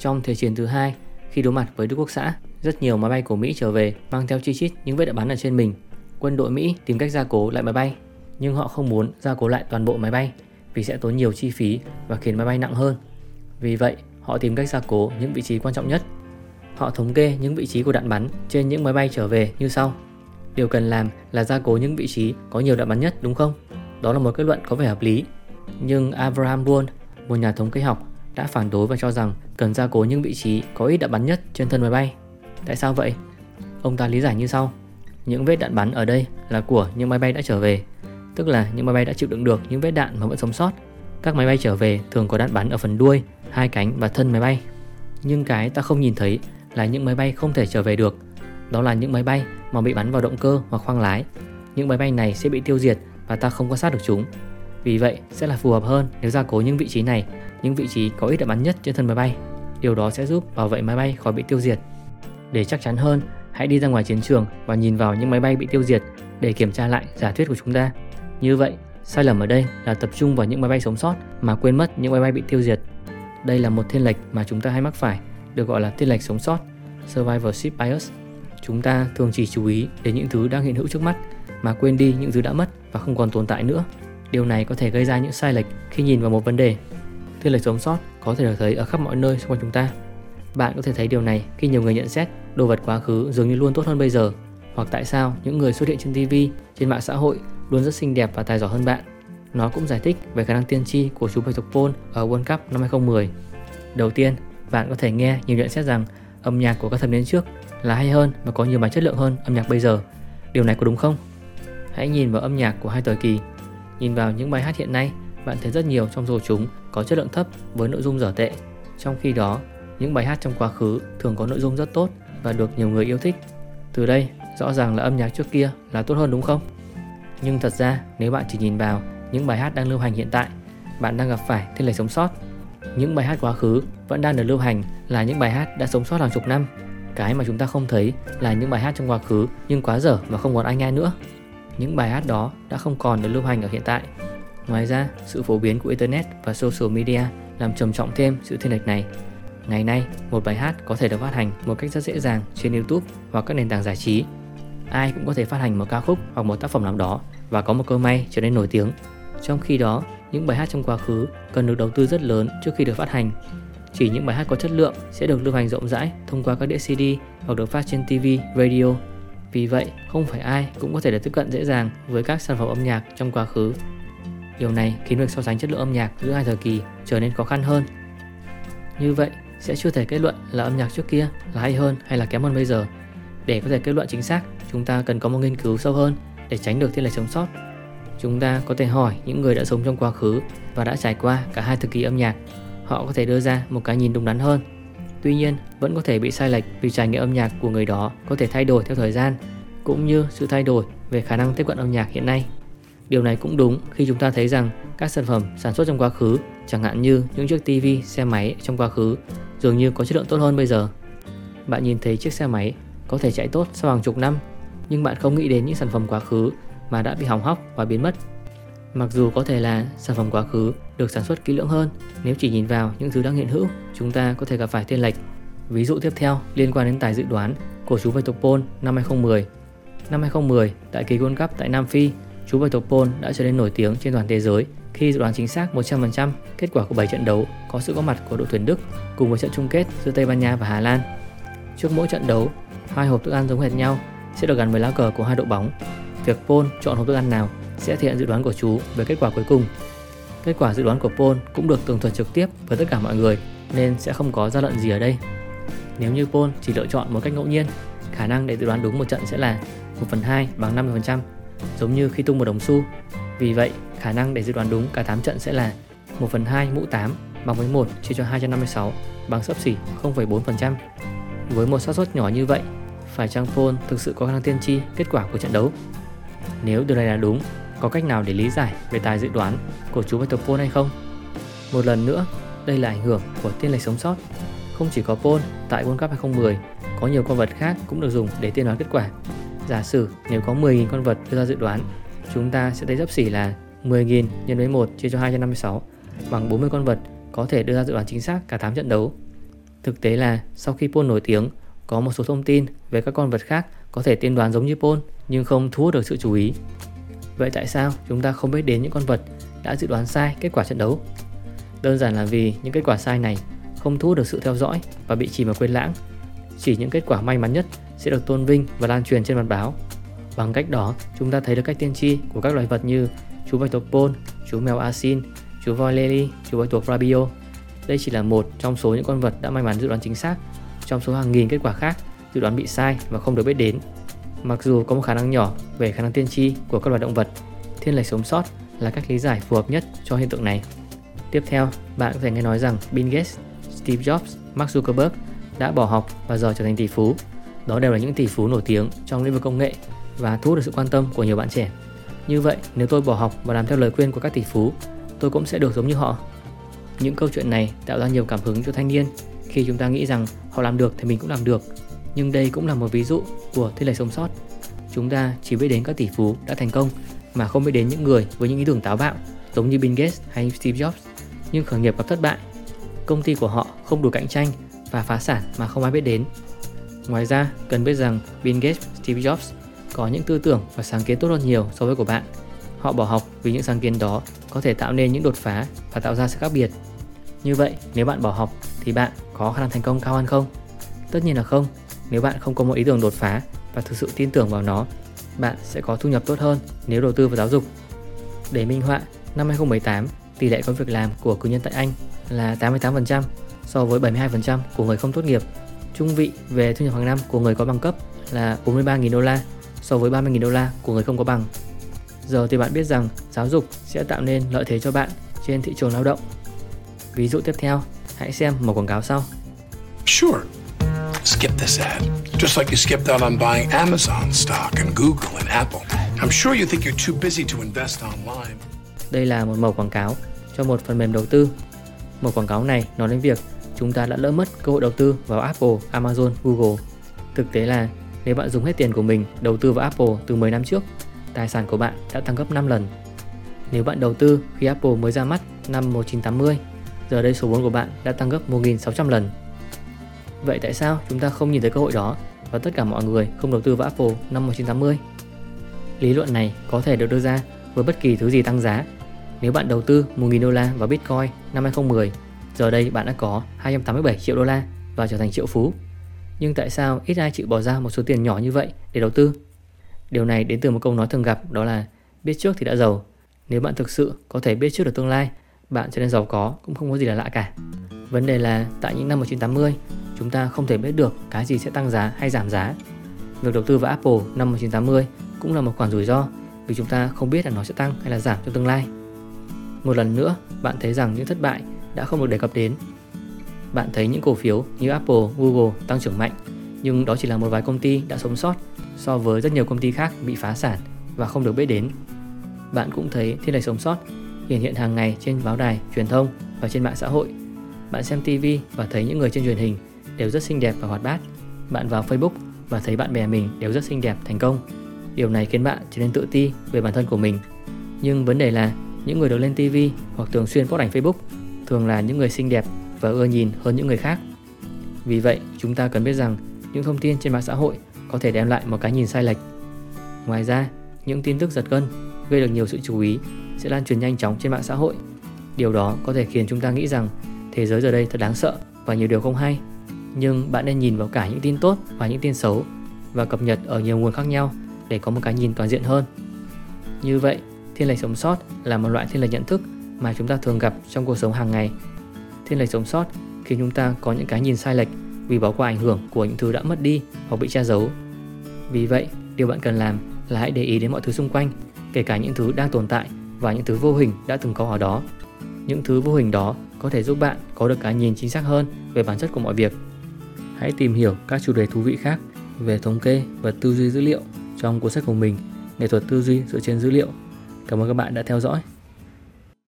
Trong Thế chiến thứ hai, khi đối mặt với Đức Quốc xã, rất nhiều máy bay của Mỹ trở về mang theo chi chít những vết đạn bắn ở trên mình. Quân đội Mỹ tìm cách gia cố lại máy bay, nhưng họ không muốn gia cố lại toàn bộ máy bay vì sẽ tốn nhiều chi phí và khiến máy bay nặng hơn. Vì vậy, họ tìm cách gia cố những vị trí quan trọng nhất. Họ thống kê những vị trí của đạn bắn trên những máy bay trở về như sau. Điều cần làm là gia cố những vị trí có nhiều đạn bắn nhất đúng không? Đó là một kết luận có vẻ hợp lý. Nhưng Abraham Wald, một nhà thống kê học, đã phản đối và cho rằng cần gia cố những vị trí có ít đạn bắn nhất trên thân máy bay. Tại sao vậy? Ông ta lý giải như sau. Những vết đạn bắn ở đây là của những máy bay đã trở về, tức là những máy bay đã chịu đựng được những vết đạn mà vẫn sống sót. Các máy bay trở về thường có đạn bắn ở phần đuôi, hai cánh và thân máy bay. Nhưng cái ta không nhìn thấy là những máy bay không thể trở về được. Đó là những máy bay mà bị bắn vào động cơ hoặc khoang lái. Những máy bay này sẽ bị tiêu diệt và ta không quan sát được chúng. Vì vậy sẽ là phù hợp hơn nếu gia cố những vị trí này, những vị trí có ít đạn bắn nhất trên thân máy bay. Điều đó sẽ giúp bảo vệ máy bay khỏi bị tiêu diệt. Để chắc chắn hơn, hãy đi ra ngoài chiến trường và nhìn vào những máy bay bị tiêu diệt để kiểm tra lại giả thuyết của chúng ta. Như vậy, sai lầm ở đây là tập trung vào những máy bay sống sót mà quên mất những máy bay bị tiêu diệt. Đây là một thiên lệch mà chúng ta hay mắc phải, được gọi là thiên lệch sống sót, survivorship bias. Chúng ta thường chỉ chú ý đến những thứ đang hiện hữu trước mắt mà quên đi những thứ đã mất và không còn tồn tại nữa. Điều này có thể gây ra những sai lệch khi nhìn vào một vấn đề. Thiên lệch sống sót có thể được thấy ở khắp mọi nơi xung quanh chúng ta. Bạn có thể thấy điều này khi nhiều người nhận xét đồ vật quá khứ dường như luôn tốt hơn bây giờ, hoặc tại sao những người xuất hiện trên TV, trên mạng xã hội luôn rất xinh đẹp và tài giỏi hơn bạn. Nó cũng giải thích về khả năng tiên tri của chú bạch tuộc Paul ở World Cup năm 2010. Đầu tiên, bạn có thể nghe nhiều nhận xét rằng âm nhạc của các thập niên trước là hay hơn và có nhiều bài chất lượng hơn âm nhạc bây giờ. Điều này có đúng không? Hãy nhìn vào âm nhạc của hai thời kỳ. Nhìn vào những bài hát hiện nay, bạn thấy rất nhiều trong số chúng có chất lượng thấp với nội dung dở tệ. Trong khi đó, những bài hát trong quá khứ thường có nội dung rất tốt và được nhiều người yêu thích. Từ đây, rõ ràng là âm nhạc trước kia là tốt hơn đúng không? Nhưng thật ra, nếu bạn chỉ nhìn vào những bài hát đang lưu hành hiện tại, bạn đang gặp phải thiên lệch sống sót. Những bài hát quá khứ vẫn đang được lưu hành là những bài hát đã sống sót hàng chục năm. Cái mà chúng ta không thấy là những bài hát trong quá khứ nhưng quá dở và không còn ai nghe nữa. Những bài hát đó đã không còn được lưu hành ở hiện tại. Ngoài ra, sự phổ biến của Internet và social media làm trầm trọng thêm sự thiên lệch này. Ngày nay, một bài hát có thể được phát hành một cách rất dễ dàng trên YouTube hoặc các nền tảng giải trí. Ai cũng có thể phát hành một ca khúc hoặc một tác phẩm nào đó và có một cơ may trở nên nổi tiếng. Trong khi đó, những bài hát trong quá khứ cần được đầu tư rất lớn trước khi được phát hành. Chỉ những bài hát có chất lượng sẽ được lưu hành rộng rãi thông qua các đĩa CD hoặc được phát trên TV, radio. Vì vậy, không phải ai cũng có thể được tiếp cận dễ dàng với các sản phẩm âm nhạc trong quá khứ. Điều này khiến việc so sánh chất lượng âm nhạc giữa hai thời kỳ trở nên khó khăn hơn. Như vậy, sẽ chưa thể kết luận là âm nhạc trước kia là hay hơn hay là kém hơn bây giờ. Để có thể kết luận chính xác, chúng ta cần có một nghiên cứu sâu hơn để tránh được thiên lệch sống sót. Chúng ta có thể hỏi những người đã sống trong quá khứ và đã trải qua cả hai thời kỳ âm nhạc. Họ có thể đưa ra một cái nhìn đúng đắn hơn. Tuy nhiên, vẫn có thể bị sai lệch vì trải nghiệm âm nhạc của người đó có thể thay đổi theo thời gian, cũng như sự thay đổi về khả năng tiếp cận âm nhạc hiện nay. Điều này cũng đúng khi chúng ta thấy rằng các sản phẩm sản xuất trong quá khứ, chẳng hạn như những chiếc TV, xe máy trong quá khứ, dường như có chất lượng tốt hơn bây giờ. Bạn nhìn thấy chiếc xe máy có thể chạy tốt sau hàng chục năm nhưng bạn không nghĩ đến những sản phẩm quá khứ mà đã bị hỏng hóc và biến mất. Mặc dù có thể là sản phẩm quá khứ được sản xuất kỹ lưỡng hơn, nếu chỉ nhìn vào những thứ đang hiện hữu, chúng ta có thể gặp phải thiên lệch. Ví dụ tiếp theo liên quan đến tài dự đoán của chú Bạch tộc Pol năm 2010. Năm 2010, tại kỳ World Cup tại Nam Phi, chú Bạch tộc Pol đã trở nên nổi tiếng trên toàn thế giới khi dự đoán chính xác 100% kết quả của 7 trận đấu có sự có mặt của đội tuyển Đức cùng với trận chung kết giữa Tây Ban Nha và Hà Lan. Trước mỗi trận đấu, hai hộp thức ăn giống hệt nhau sẽ được gắn với lá cờ của hai đội bóng. Việc Paul chọn hộp thức ăn nào sẽ thể hiện dự đoán của chú về kết quả cuối cùng. Kết quả dự đoán của Paul cũng được tường thuật trực tiếp với tất cả mọi người nên sẽ không có gian lận gì ở đây. Nếu như Paul chỉ lựa chọn một cách ngẫu nhiên, khả năng để dự đoán đúng một trận sẽ là 1 phần 2 bằng 50%, giống như khi tung một đồng xu. Vì vậy, khả năng để dự đoán đúng cả 8 trận sẽ là 1 phần 2 mũ 8 bằng với 1 chia cho 256 bằng sấp xỉ 0,4%. Với một xác suất nhỏ như vậy phải chăng Paul thực sự có khả năng tiên tri kết quả của trận đấu? Nếu điều này là đúng, có cách nào để lý giải về tài dự đoán của chú Victor Paul hay không? Một lần nữa, đây là ảnh hưởng của tiên lệch sống sót. Không chỉ có Paul tại World Cup 2010, có nhiều con vật khác cũng được dùng để tiên đoán kết quả. Giả sử nếu có 10.000 con vật đưa ra dự đoán, chúng ta sẽ thấy dấp xỉ là 10.000 nhân với 1 chia cho 256 bằng 40 con vật có thể đưa ra dự đoán chính xác cả 8 trận đấu. Thực tế là sau khi Paul nổi tiếng, có một số thông tin về các con vật khác có thể tiên đoán giống như Paul nhưng không thu hút được sự chú ý. Vậy tại sao chúng ta không biết đến những con vật đã dự đoán sai kết quả trận đấu? Đơn giản là vì những kết quả sai này không thu hút được sự theo dõi và bị chìm vào quên lãng. Chỉ những kết quả may mắn nhất sẽ được tôn vinh và lan truyền trên mặt báo. Bằng cách đó, chúng ta thấy được cách tiên tri của các loài vật như chú bạch tuộc Paul, chú mèo Asin, chú voi Lely, chú bạch tuộc Rabio. Đây chỉ là một trong số những con vật đã may mắn dự đoán chính xác trong số hàng nghìn kết quả khác dự đoán bị sai và không được biết đến. Mặc dù có một khả năng nhỏ về khả năng tiên tri của các loài động vật, thiên lệch sống sót là cách lý giải phù hợp nhất cho hiện tượng này. Tiếp theo, bạn có thể nghe nói rằng Bill Gates, Steve Jobs, Mark Zuckerberg đã bỏ học và giờ trở thành tỷ phú. Đó đều là những tỷ phú nổi tiếng trong lĩnh vực công nghệ và thu hút được sự quan tâm của nhiều bạn trẻ. Như vậy, nếu tôi bỏ học và làm theo lời khuyên của các tỷ phú, tôi cũng sẽ được giống như họ. Những câu chuyện này tạo ra nhiều cảm hứng cho thanh niên khi chúng ta nghĩ rằng họ làm được thì mình cũng làm được. Nhưng đây cũng là một ví dụ của thế lệch sống sót. Chúng ta chỉ biết đến các tỷ phú đã thành công mà không biết đến những người với những ý tưởng táo bạo giống như Bill Gates hay Steve Jobs nhưng khởi nghiệp gặp thất bại. Công ty của họ không đủ cạnh tranh và phá sản mà không ai biết đến. Ngoài ra, cần biết rằng Bill Gates, Steve Jobs có những tư tưởng và sáng kiến tốt hơn nhiều so với của bạn. Họ bỏ học vì những sáng kiến đó có thể tạo nên những đột phá và tạo ra sự khác biệt. Như vậy, nếu bạn bỏ học thì bạn có khả năng thành công cao hơn không? Tất nhiên là không. Nếu bạn không có một ý tưởng đột phá và thực sự tin tưởng vào nó, bạn sẽ có thu nhập tốt hơn nếu đầu tư vào giáo dục. Để minh họa, năm 2018, tỷ lệ có việc làm của cử nhân tại Anh là 88% so với 72% của người không tốt nghiệp. Trung vị về thu nhập hàng năm của người có bằng cấp là 43.000 đô la so với 30.000 đô la của người không có bằng. Giờ thì bạn biết rằng giáo dục sẽ tạo nên lợi thế cho bạn trên thị trường lao động. Ví dụ tiếp theo, hãy xem một quảng cáo sau. Sure. Skip this ad. Just like you skipped out on buying Amazon stock and Google and Apple. I'm sure you think you're too busy to invest online. Đây là một mẫu quảng cáo cho một phần mềm đầu tư. Mẫu quảng cáo này nói đến việc chúng ta đã lỡ mất cơ hội đầu tư vào Apple, Amazon, Google. Thực tế là nếu bạn dùng hết tiền của mình đầu tư vào Apple từ 10 năm trước, tài sản của bạn đã tăng gấp 5 lần. Nếu bạn đầu tư khi Apple mới ra mắt năm 1980, giờ đây số vốn của bạn đã tăng gấp 1.600 lần. Vậy tại sao chúng ta không nhìn thấy cơ hội đó và tất cả mọi người không đầu tư vào Apple năm 1980? Lý luận này có thể được đưa ra với bất kỳ thứ gì tăng giá. Nếu bạn đầu tư 1.000 đô la vào Bitcoin năm 2010, giờ đây bạn đã có 287 triệu đô la và trở thành triệu phú. Nhưng tại sao ít ai chịu bỏ ra một số tiền nhỏ như vậy để đầu tư? Điều này đến từ một câu nói thường gặp đó là biết trước thì đã giàu. Nếu bạn thực sự có thể biết trước được tương lai, bạn trở nên giàu có cũng không có gì là lạ cả. Vấn đề là tại những năm 1980, chúng ta không thể biết được cái gì sẽ tăng giá hay giảm giá. Việc đầu tư vào Apple năm 1980 cũng là một khoản rủi ro vì chúng ta không biết là nó sẽ tăng hay là giảm trong tương lai. Một lần nữa, bạn thấy rằng những thất bại đã không được đề cập đến. Bạn thấy những cổ phiếu như Apple, Google tăng trưởng mạnh, nhưng đó chỉ là một vài công ty đã sống sót so với rất nhiều công ty khác bị phá sản và không được biết đến. Bạn cũng thấy thiên lệch sống sót hiện hiện hàng ngày trên báo đài, truyền thông và trên mạng xã hội. Bạn xem TV và thấy những người trên truyền hình đều rất xinh đẹp và hoạt bát. Bạn vào Facebook và thấy bạn bè mình đều rất xinh đẹp, thành công. Điều này khiến bạn trở nên tự ti về bản thân của mình. Nhưng vấn đề là những người được lên TV hoặc thường xuyên post ảnh Facebook thường là những người xinh đẹp và ưa nhìn hơn những người khác. Vì vậy, chúng ta cần biết rằng những thông tin trên mạng xã hội có thể đem lại một cái nhìn sai lệch. Ngoài ra, những tin tức giật gân gây được nhiều sự chú ý sẽ lan truyền nhanh chóng trên mạng xã hội. Điều đó có thể khiến chúng ta nghĩ rằng thế giới giờ đây thật đáng sợ và nhiều điều không hay. Nhưng bạn nên nhìn vào cả những tin tốt và những tin xấu và cập nhật ở nhiều nguồn khác nhau để có một cái nhìn toàn diện hơn. Như vậy, thiên lệch sống sót là một loại thiên lệch nhận thức mà chúng ta thường gặp trong cuộc sống hàng ngày. Thiên lệch sống sót khiến chúng ta có những cái nhìn sai lệch vì bỏ qua ảnh hưởng của những thứ đã mất đi hoặc bị che giấu. Vì vậy, điều bạn cần làm là hãy để ý đến mọi thứ xung quanh, kể cả những thứ đang tồn tại và những thứ vô hình đã từng có ở đó. Những thứ vô hình đó có thể giúp bạn có được cái nhìn chính xác hơn về bản chất của mọi việc. Hãy tìm hiểu các chủ đề thú vị khác về thống kê và tư duy dữ liệu trong cuốn sách của mình, Nghệ thuật tư duy dựa trên dữ liệu. Cảm ơn các bạn đã theo dõi.